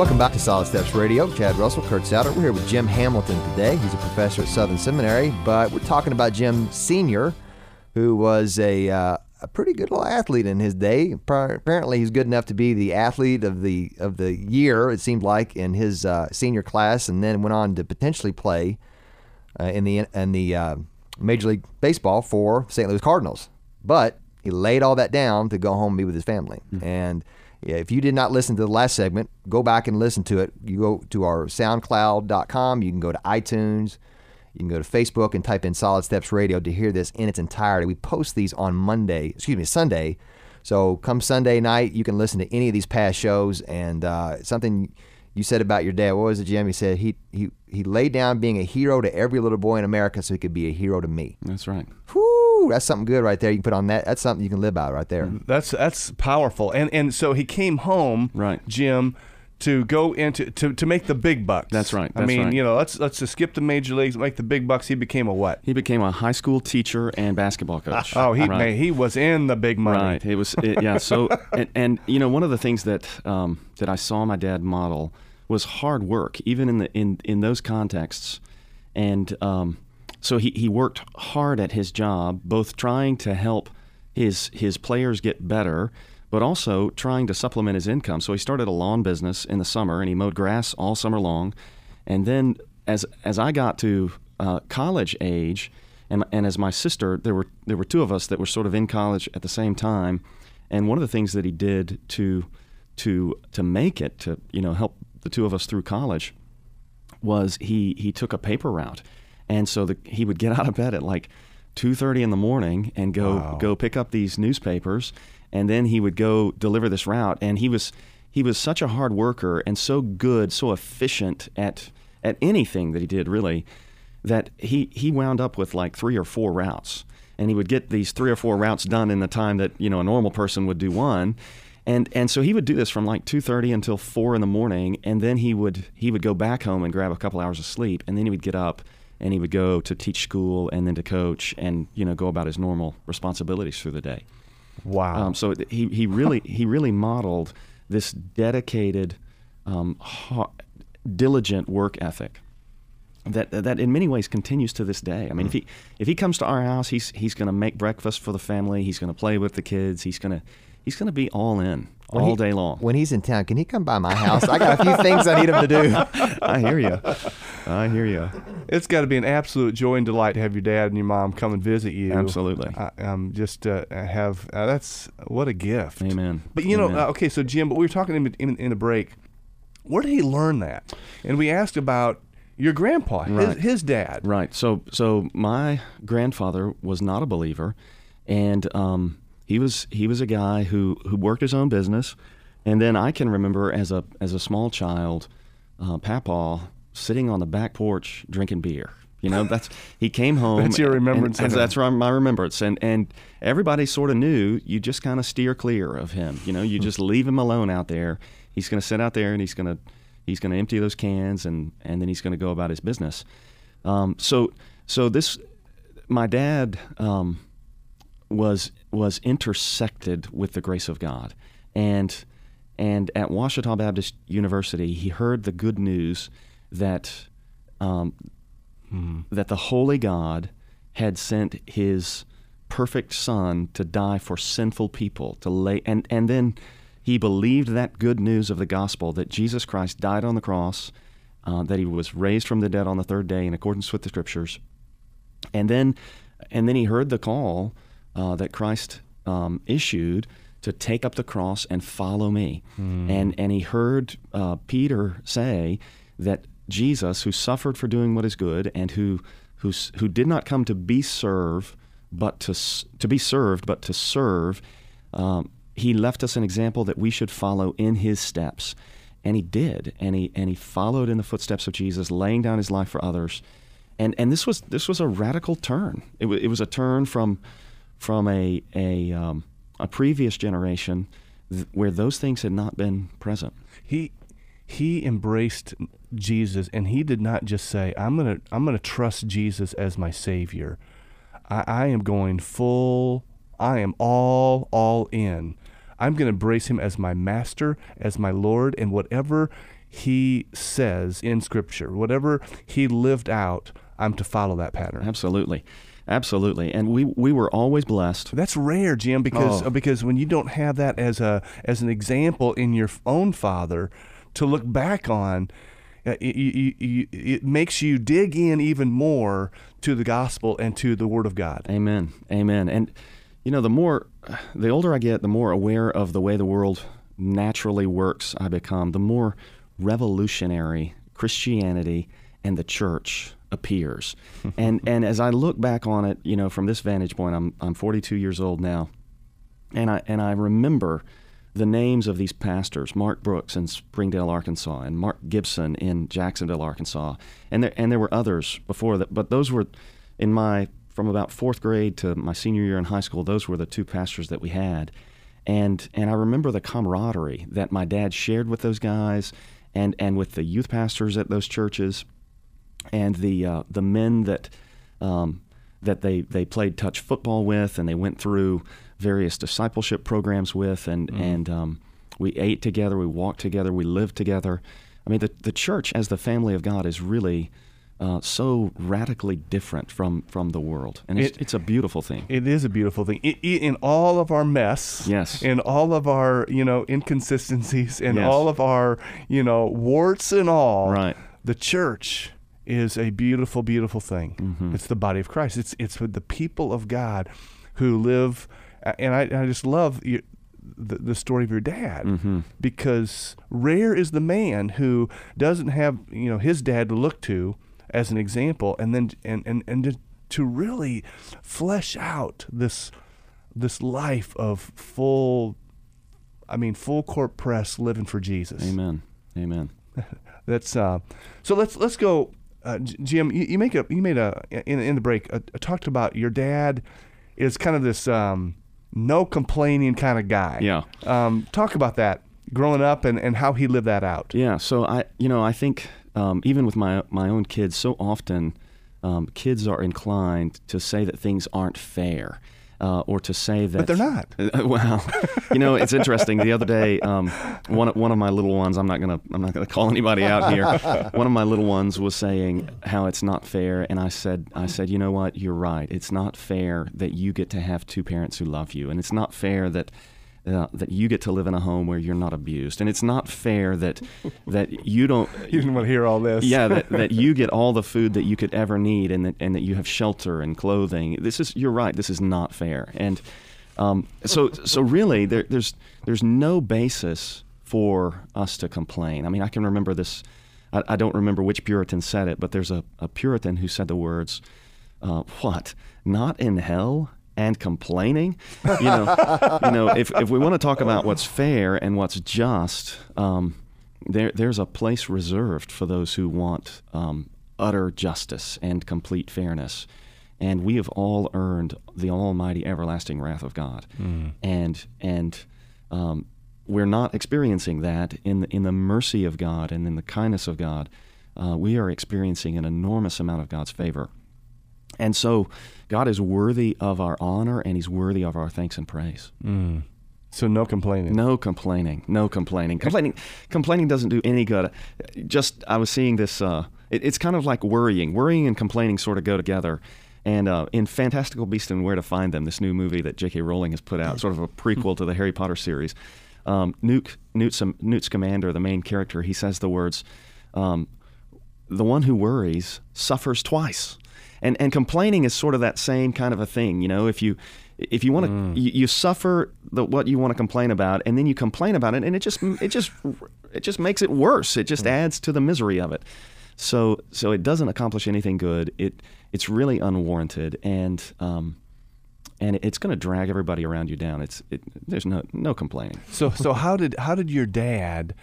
Welcome back to Solid Steps Radio. Chad Russell, Kurt Souter. We're here with Jim Hamilton today. He's a professor at Southern Seminary, but we're talking about Jim Senior, who was a uh, a pretty good little athlete in his day. Apparently, he's good enough to be the athlete of the of the year. It seemed like in his uh, senior class, and then went on to potentially play uh, in the in the uh, Major League Baseball for St. Louis Cardinals. But he laid all that down to go home and be with his family. Mm-hmm. And if you did not listen to the last segment, go back and listen to it. You go to our SoundCloud.com. You can go to iTunes. You can go to Facebook and type in Solid Steps Radio to hear this in its entirety. We post these on Monday, excuse me, Sunday. So come Sunday night, you can listen to any of these past shows. And uh, something you said about your dad, what was it, Jim? He said he, he, he laid down being a hero to every little boy in America so he could be a hero to me. That's right. Whew, that's something good right there. You can put on that. That's something you can live by right there. That's that's powerful. And and so he came home, right, Jim, to go into to, to make the big bucks. That's right. That's I mean, right. you know, let's let's just skip the major leagues, make the big bucks. He became a what? He became a high school teacher and basketball coach. oh, he right. man, he was in the big money. Right. It was it, yeah. So and, and, you know one of the things that um, that I saw my dad model was hard work, even in the in in those contexts, and um, so he he worked hard at his job, both trying to help his his players get better but also trying to supplement his income. So he started a lawn business in the summer and he mowed grass all summer long. And then as as I got to uh, college age, and, and as my sister, there were there were two of us that were sort of in college at the same time. And one of the things that he did to to to make it to you know help the two of us through college was he he took a paper route, and so the, he would get out of bed at like two thirty in the morning and go Wow. go pick up these newspapers and then he would go deliver this route. And he was he was such a hard worker and so good so efficient at at anything that he did really that he he wound up with like three or four routes. And he would get these three or four routes done in the time that you know a normal person would do one. And and so he would do this from like 2:30 until 4 in the morning and then he would he would go back home and grab a couple hours of sleep and then he would get up and he would go to teach school and then to coach and you know go about his normal responsibilities through the day Wow. um, so he, he really he really modeled this dedicated, um, ha- diligent work ethic that that in many ways continues to this day. I mean, if he if he comes to our house, he's he's going to make breakfast for the family. He's going to play with the kids. He's going to he's going to be all in When all he- day long. When he's in town, can he come by my house? I got a few things I need him to do. I hear you. I hear you. it's got to be an absolute joy and delight to have your dad and your mom come and visit you. Absolutely. I, um, just uh, have uh, that's what a gift. Amen. But you know, uh, okay, so Jim, but we were talking in, in, in the break. Where did he learn that? And we asked about your grandpa, Right. his, his dad. Right. So so my grandfather was not a believer, and um, he was he was a guy who who worked his own business, and then I can remember as a as a small child, uh, Papa sitting on the back porch drinking beer. You know, that's he came home. That's your and- remembrance and him. that's my remembrance, and and everybody sort of knew you just kind of steer clear of him. You know, you just leave him alone out there. He's going to sit out there and he's going to he's going to empty those cans and and then he's going to go about his business. Um, so so this my dad um, was was intersected with the grace of God, and and at Ouachita Baptist University, he heard the good news that um, that the Holy God had sent His perfect Son to die for sinful people to lay and and then he believed that good news of the gospel that Jesus Christ died on the cross, uh, that He was raised from the dead on the third day in accordance with the Scriptures, and then and then he heard the call uh, that Christ um, issued to take up the cross and follow me, and and he heard uh, Peter say that Jesus, who suffered for doing what is good, and who who who did not come to be served, but to to be served, but to serve. Um, he left us an example that we should follow in his steps, and he did, and he and he followed in the footsteps of Jesus, laying down his life for others and and this was this was a radical turn. It, wa it was a turn from from a a um, a previous generation th- where those things had not been present. He he embraced Jesus, and he did not just say, "I'm gonna I'm gonna trust Jesus as my Savior." I, I am going full. I am all all in. I'm going to embrace him as my master, as my Lord, and whatever he says in Scripture, whatever he lived out, I'm to follow that pattern. Absolutely. Absolutely. And we, we were always blessed. That's rare, Jim, because Oh. because when you don't have that as a as an example in your own father to look back on, uh, it, you, you, it makes you dig in even more to the gospel and to the Word of God. Amen. Amen. And you know, the more the older I get, the more aware of the way the world naturally works I become, the more revolutionary Christianity and the church appears. and and as I look back on it, you know, from this vantage point, I'm I'm 42 years old now. And I and I remember the names of these pastors, Mark Brooks in Springdale, Arkansas, and Mark Gibson in Jacksonville, Arkansas, and there and there were others before that, but those were in my from about fourth grade to my senior year in high school. Those were the two pastors that we had, and and I remember the camaraderie that my dad shared with those guys, and and with the youth pastors at those churches, and the uh, the men that um, that they they played touch football with, and they went through various discipleship programs with, and and um, we ate together, we walked together, we lived together. I mean, the the church as the family of God is really. Uh, so radically different from, from the world, and it's, It- it's a beautiful thing. It is a beautiful thing. I- I- in all of our mess, Yes. in all of our you know inconsistencies, in Yes. all of our you know warts and all, Right. The church is a beautiful, beautiful thing. Mm-hmm. It's the body of Christ. It's it's with the people of God who live, and I, I just love the, the story of your dad Mm-hmm. because rare is the man who doesn't have you know his dad to look to as an example and then and and, and to, to really flesh out this this life of full I mean full court press living for Jesus. Amen. Amen. That's uh so let's let's go uh, Jim you, you make a you made a in in the break uh, talked about your dad is kind of this um no complaining kind of guy. Yeah. Um talk about that growing up and and how he lived that out. Yeah. So I, you know, I think um, even with my my own kids, so often um, kids are inclined to say that things aren't fair. Uh, or to say that But they're not. Uh, well, you know, it's interesting. The other day, um, one of- one of my little ones. I'm not gonna I'm not gonna call anybody out here. One of my little ones was saying how it's not fair, and I said I said, you know what? You're right. It's not fair that you get to have two parents who love you, and it's not fair that. Uh, that you get to live in a home where you're not abused, and it's not fair that that you don't. You didn't want to hear all this. yeah, that, that you get all the food that you could ever need, and that and that you have shelter and clothing. This is you're right. This is not fair, and um, so so really there, there's there's no basis for us to complain. I mean, I can remember this. I, I don't remember which Puritan said it, but there's a, a Puritan who said the words, uh, "What? Not in hell." And complaining, you know, you know, if, if we want to talk about what's fair and what's just, um, there there's a place reserved for those who want um, utter justice and complete fairness, and we have all earned the almighty everlasting wrath of God, and and um, we're not experiencing that in the, in the mercy of God and in the kindness of God. Uh, we are experiencing an enormous amount of God's favor. And so God is worthy of our honor and he's worthy of our thanks and praise. So no complaining. No complaining. No complaining. Complaining complaining doesn't do any good. Just I was seeing this uh, it, it's kind of like worrying. Worrying and complaining sort of go together. And uh, in Fantastical Beasts and Where to Find Them, this new movie that J.K. Rowling has put out, sort of a prequel to the Harry Potter series, um, Newt, Newt, Newt Scamander, the main character, he says the words, um, the one who worries suffers twice. And and complaining is sort of that same kind of a thing, you know. If you if you want to, you, you suffer the what you want to complain about, and then you complain about it, and it just it just it just makes it worse. It just adds to the misery of it. So so it doesn't accomplish anything good. It it's really unwarranted, and um, and it's going to drag everybody around you down. It's it, there's no no complaining. So so how did how did your dad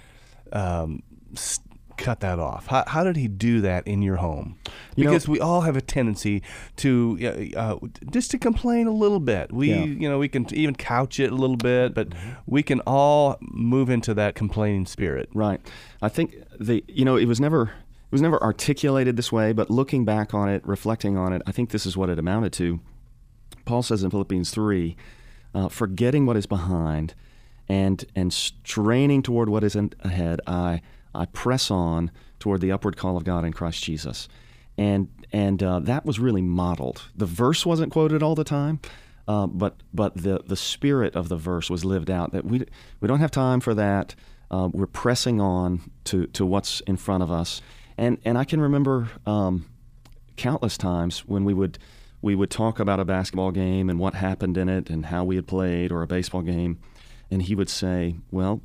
um, s- cut that off? How, how did he do that in your home? You know- Because we all have a tendency to uh, uh, just to complain a little bit. We Yeah. you know we can even couch it a little bit, but we can all move into that complaining spirit. Right. I think the you know it was never it was never articulated this way, but looking back on it, reflecting on it, I think this is what it amounted to. Paul says in Philippians three, uh, forgetting what is behind, and and straining toward what is ahead, I I press on toward the upward call of God in Christ Jesus. And, and uh, that was really modeled. The verse wasn't quoted all the time, uh, but, but the, the spirit of the verse was lived out. That we, we don't have time for that. Uh, we're pressing on to, to what's in front of us. And, and I can remember um, countless times when we would, we would talk about a basketball game and what happened in it and how we had played, or a baseball game. And he would say, Well,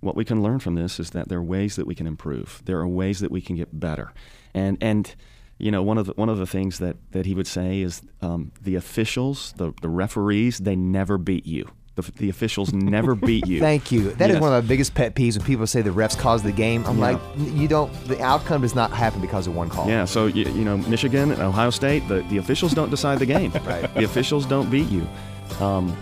what we can learn from this is that there are ways that we can improve. There are ways that we can get better. And, and you know, one of the, one of the things that, that he would say is um, the officials, the, the referees, they never beat you. The, the officials never beat you. Thank you. That is Yes. one of my biggest pet peeves when people say the refs caused the game. I'm Yeah. like, you don't. The outcome does not happen because of one call. Yeah, so you, you know, Michigan, and Ohio State, the, the officials don't decide the game. Right. The officials don't beat you. Um,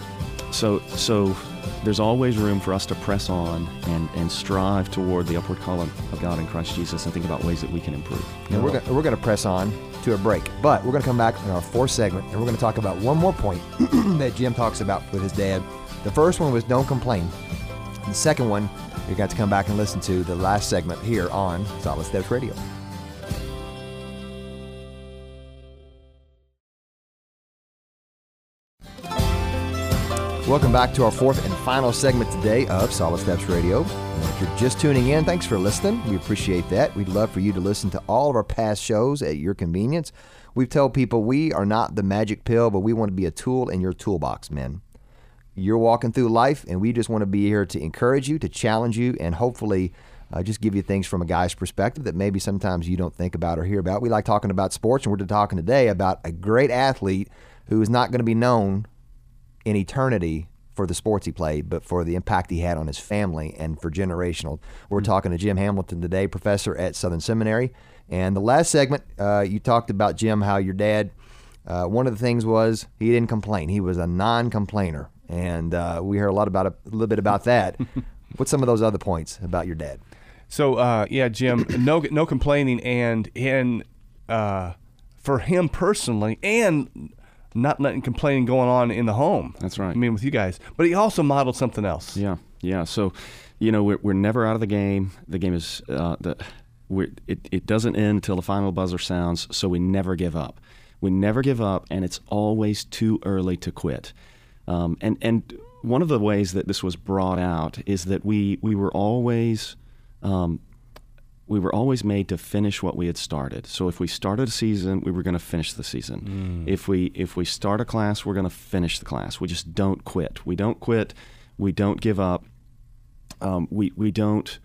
so so there's always room for us to press on and, and strive toward the upward call of, God in Christ Jesus and think about ways that we can improve. And we're gonna, we're going to press on to a break, but we're going to come back in our fourth segment, and we're going to talk about one more point that Jim talks about with his dad. The first one was don't complain. The second one, you got to come back and listen to the last segment here on Solid Steps Radio. Welcome back to our fourth and final segment today of Solid Steps Radio. And if you're just tuning in, thanks for listening. We appreciate that. We'd love for you to listen to all of our past shows at your convenience. We've told people we are not the magic pill, but we want to be a tool in your toolbox, men. You're walking through life, and we just want to be here to encourage you, to challenge you, and hopefully uh, just give you things from a guy's perspective that maybe sometimes you don't think about or hear about. We like talking about sports, and we're talking today about a great athlete who is not going to be known in eternity for the sports he played, but for the impact he had on his family and for generational. We're talking to Jim Hamilton today, professor at Southern Seminary. And the last segment, uh, you talked about Jim, how your dad. Uh, one of the things was he didn't complain. He was a non-complainer, and uh, we heard a lot about a, little bit about that. What's some of those other points about your dad? So uh, yeah, Jim, no no complaining, and and uh, for him personally, and not letting complaining going on in the home. That's right. I mean, with you guys, but he also modeled something else. Yeah, yeah. So, you know, we're, we're never out of the game. The game is uh, the we're, it it doesn't end until the final buzzer sounds. So we never give up. We never give up, and it's always too early to quit. Um, and and one of the ways that this was brought out is that we we were always um, we were always made to finish what we had started. So if we started a season, we were going to finish the season. If we if we start a class, we're going to finish the class. We just don't quit. We don't quit. We don't give up. Um, we we don't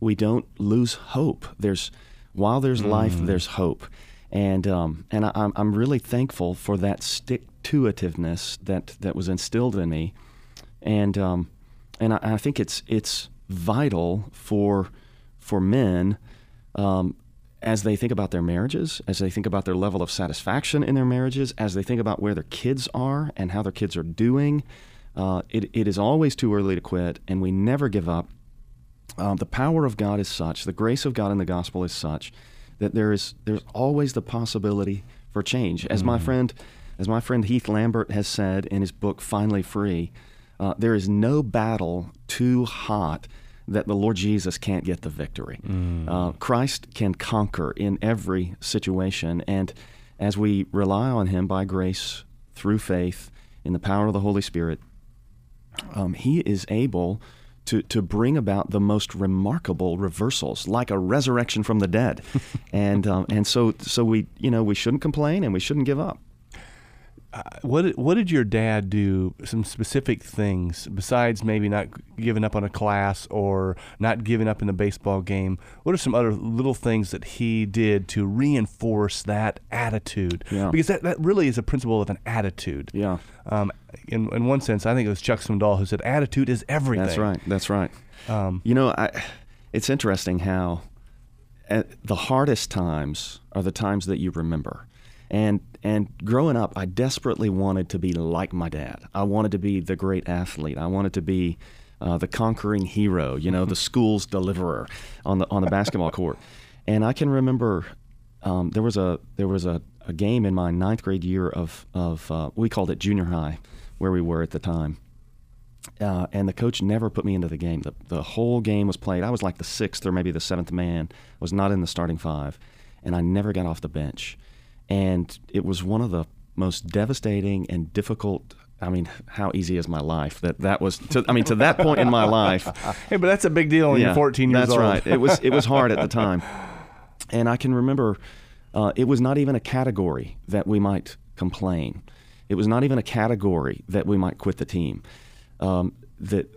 we don't lose hope. There's while there's life, there's hope, and um, and I, I'm I'm really thankful for that stick to itiveness that that was instilled in me, and um, and I, I think it's it's vital for for men um, as they think about their marriages, as they think about their level of satisfaction in their marriages, as they think about where their kids are and how their kids are doing. Uh, it, it is always too early to quit, and we never give up. Um, the power of God is such, the grace of God in the gospel is such, that there is there's always the possibility for change. As my friend, as my friend Heath Lambert has said in his book Finally Free, uh, there is no battle too hot that the Lord Jesus can't get the victory. Uh, Christ can conquer in every situation, and as we rely on Him by grace through faith in the power of the Holy Spirit, um, He is able to, to bring about the most remarkable reversals, like a resurrection from the dead, and um, and so so we you know we shouldn't complain and we shouldn't give up. What did, what did your dad do? Some specific things besides maybe not giving up on a class or not giving up in the baseball game. What are some other little things that he did to reinforce that attitude? Yeah. Because that, that really is a principle of an attitude. Yeah. Um, in in one sense, I think it was Chuck Swindoll who said, "Attitude is everything." That's right. That's right. Um, You know, I, it's interesting how at the hardest times are the times that you remember. And and growing up, I desperately wanted to be like my dad. I wanted to be the great athlete. I wanted to be uh, the conquering hero. You know, the school's deliverer on the on the basketball court. And I can remember um, there was a there was a, a game in my ninth grade year of of uh, we called it junior high, where we were at the time uh, and the coach never put me into the game. The, the whole game was played. I was like the sixth or maybe the seventh man. I Was not in the starting five, and I never got off the bench. And it was one of the most devastating and difficult. I mean, how easy is my life? That that was. To, I mean, to that point in my life. Hey, but that's a big deal when yeah, you're 14 years that's old. right. It was it was hard at the time, and I can remember uh, it was not even a category that we might complain. It was not even a category that we might quit the team. Um, that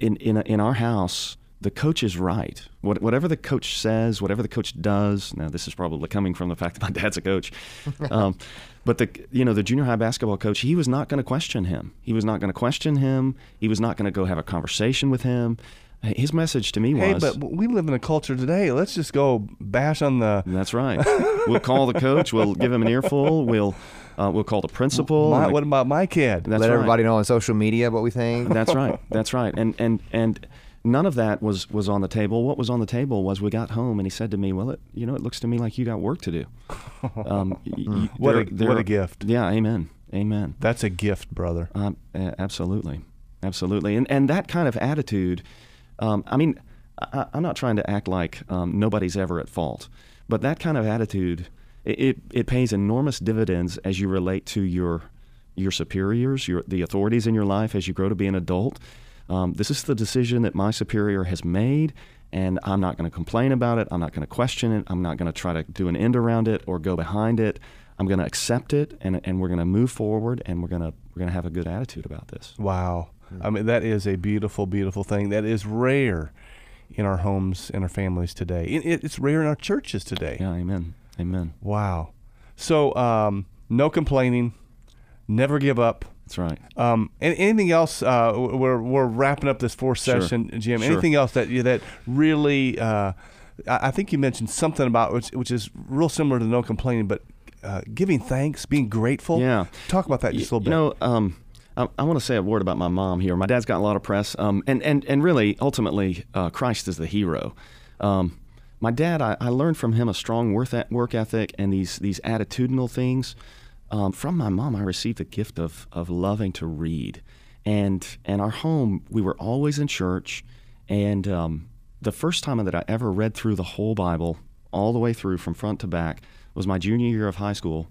in in in our house, the coach is right. What, whatever the coach says, whatever the coach does. Now, this is probably coming from the fact that my dad's a coach, um, but the you know the junior high basketball coach, he was not going to question him. He was not going to question him. He was not going to go have a conversation with him. His message to me was, Hey, was, but we live in a culture today. Let's just go bash on the. "That's right. we'll call the coach. We'll give him an earful. We'll uh, we'll call the principal. My, and what about my kid? That's Let right. everybody know on social media what we think. That's right. That's right. And and and none of that was was on the table. What was on the table was we got home and he said to me, "Well, it, you know, it looks to me like you got work to do." Um, y- y- What a- there- what a gift. Yeah. Amen. Amen. That's a gift, brother. Um, absolutely, absolutely, and and that kind of attitude. Um, I mean, I, I'm not trying to act like um, nobody's ever at fault, but that kind of attitude it, it it pays enormous dividends as you relate to your your superiors, your the authorities in your life as you grow to be an adult. Um, this is the decision that my superior has made, and I'm not going to complain about it. I'm not going to question it. I'm not going to try to do an end around it or go behind it. I'm going to accept it, and, and we're going to move forward, and we're going to we're going to have a good attitude about this. Wow. I mean, that is a beautiful, beautiful thing. That is rare in our homes and our families today. It, it- it's rare in our churches today. Yeah, amen, amen. Wow. So, um, no complaining, never give up. That's right. Um, and anything else? Uh, we're we're wrapping up this fourth Sure. session, Jim. Sure. Anything else that you, that really? Uh, I think you mentioned something about which which is real similar to no complaining, but uh, giving thanks, being grateful. Yeah. Talk about that just a little bit. You know, um, I, I want to say a word about my mom here. My dad's got a lot of press, um, and and and really, ultimately, uh, Christ is the hero. Um, my dad, I, I learned from him a strong work work ethic and these these attitudinal things. Um, from my mom, I received the gift of of loving to read, and and our home, we were always in church, and um, the first time that I ever read through the whole Bible, all the way through from front to back, was my junior year of high school.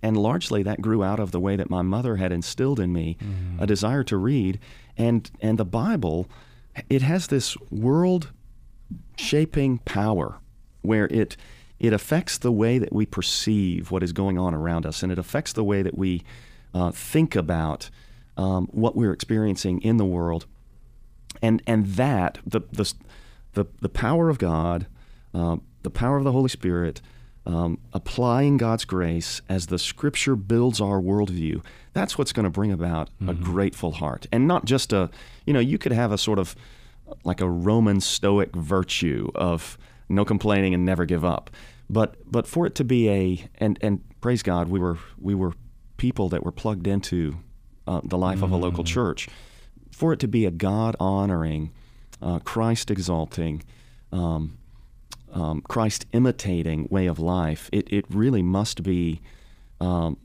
And largely that grew out of the way that my mother had instilled in me a desire to read. And, and the Bible, it has this world shaping power where it, it affects the way that we perceive what is going on around us, and it affects the way that we uh, think about um, what we're experiencing in the world and and that the the the, the power of God, um, the power of the Holy Spirit, um, applying God's grace as the Scripture builds our worldview. That's what's going to bring about a grateful heart, and not just a you know you could have a sort of like a Roman Stoic virtue of no complaining and never give up, but but for it to be a and and praise God we were we were people that were plugged into uh, the life of a local church. For it to be a God honoring, uh, Christ exalting, um, um, Christ imitating way of life, it, it really must be um,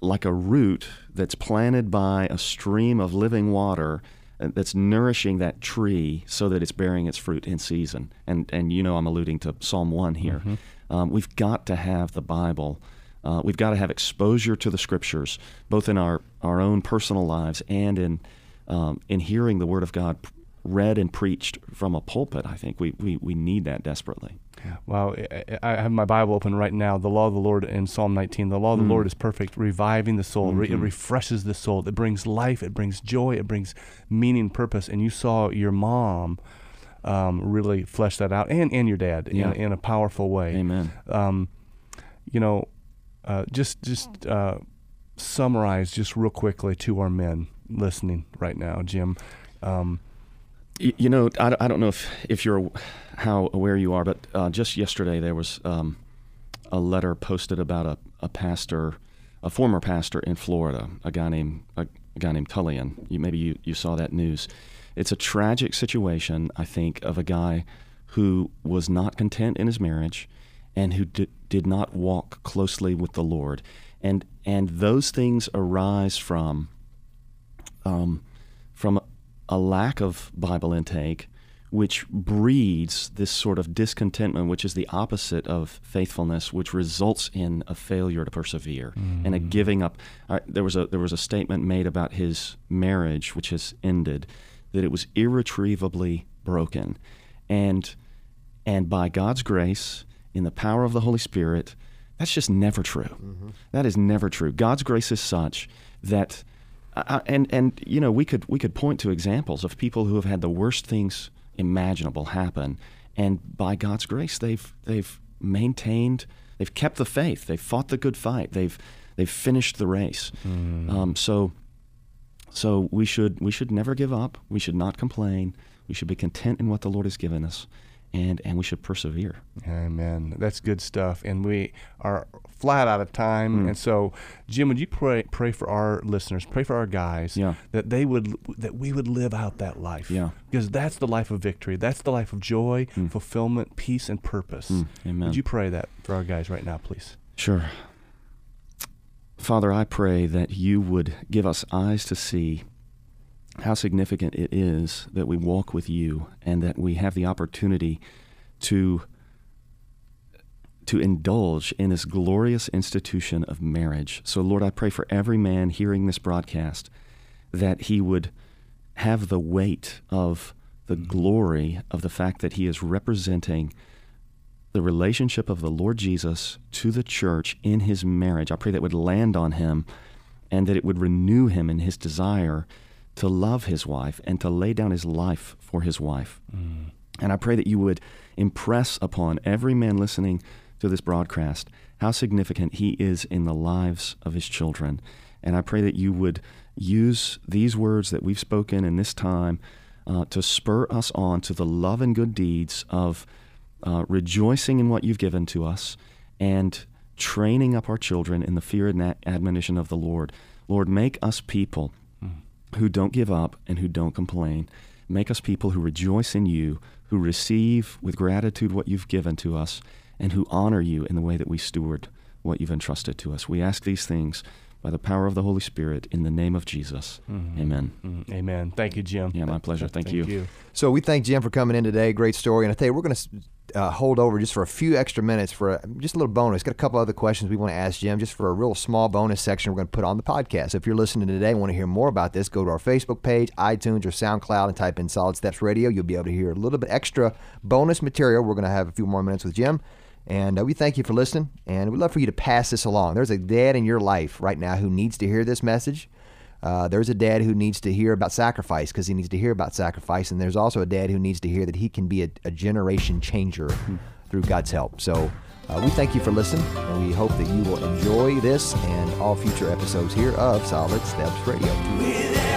like a root that's planted by a stream of living water that's nourishing that tree so that it's bearing its fruit in season. And, and you know, I'm alluding to Psalm 1 here. Um, we've got to have the Bible. Uh, we've got to have exposure to the scriptures, both in our, our own personal lives and in um, in hearing the Word of God read and preached from a pulpit. I think we, we, we need that desperately. Wow, I- have my Bible open right now. The law of the Lord in Psalm 19. The law of the Lord is perfect, reviving the soul. Re- it refreshes the soul. It brings life. It brings joy. It brings meaning, purpose. And you saw your mom um, really flesh that out, and and your dad Yeah. in, in a powerful way. Amen. Um, you know, uh, just just uh, summarize just real quickly to our men listening right now, Jim. Um, You know, I, I don't know if, if you're how aware you are, but uh, just yesterday there was um, a letter posted about a, a pastor, a former pastor in Florida, a guy named a, guy named Tullian. You, maybe you, you saw that news. It's a tragic situation, I think, of a guy who was not content in his marriage and who d- did not walk closely with the Lord, and and those things arise from um, from a lack of Bible intake, which breeds this sort of discontentment, which is the opposite of faithfulness, which results in a failure to persevere mm. and a giving up. Uh, there was a there was a statement made about his marriage, which has ended, that it was irretrievably broken, and and by God's grace, in the power of the Holy Spirit, that's just never true. Mm-hmm. That is never true. God's grace is such that, uh, and and you know we could we could point to examples of people who have had the worst things imaginable happen, and by God's grace they've they've maintained, they've kept the faith, they've fought the good fight, they've they've finished the race. Mm. Um, so so we should we should never give up. We should not complain. We should be content in what the Lord has given us and and we should persevere. Amen. That's good stuff. And we are flat out of time. Mm. And so, Jim, would you pray pray for our listeners, pray for our guys, yeah. that they would that we would live out that life. Yeah. Because that's the life of victory. That's the life of joy, mm. fulfillment, peace, and purpose. Mm. Amen. Would you pray that for our guys right now, please? Sure. Father, I pray that you would give us eyes to see how significant it is that we walk with you and that we have the opportunity to to indulge in this glorious institution of marriage. So Lord, I pray for every man hearing this broadcast that he would have the weight of the glory of the fact that he is representing the relationship of the Lord Jesus to the church in his marriage. I pray that would land on him and that it would renew him in his desire to love his wife and to lay down his life for his wife. Mm. And I pray that you would impress upon every man listening to this broadcast how significant he is in the lives of his children. And I pray that you would use these words that we've spoken in this time uh, to spur us on to the love and good deeds of uh, rejoicing in what you've given to us and training up our children in the fear and admonition of the Lord. Lord, make us people who don't give up and who don't complain. Make us people who rejoice in you, who receive with gratitude what you've given to us, and who honor you in the way that we steward what you've entrusted to us. We ask these things by the power of the Holy Spirit in the name of Jesus. Mm-hmm. Amen. Mm-hmm. Amen. Thank you, Jim. Yeah, my pleasure. Thank, thank you. you. So we thank Jim for coming in today. Great story. And I tell you, we're going to uh, hold over just for a few extra minutes for a, just a little bonus. Got a couple other questions we want to ask Jim, just for a real small bonus section we're going to put on the podcast. So if you're listening today and want to hear more about this, go to our Facebook page, iTunes, or SoundCloud, and type in Solid Steps Radio. You'll be able to hear a little bit extra bonus material. We're going to have a few more minutes with Jim. And uh, we thank you for listening, and we'd love for you to pass this along. There's a dad in your life right now who needs to hear this message. Uh, there's a dad who needs to hear about sacrifice because he needs to hear about sacrifice, and there's also a dad who needs to hear that he can be a, a generation changer through God's help. So uh, we thank you for listening, and we hope that you will enjoy this and all future episodes here of Solid Steps Radio.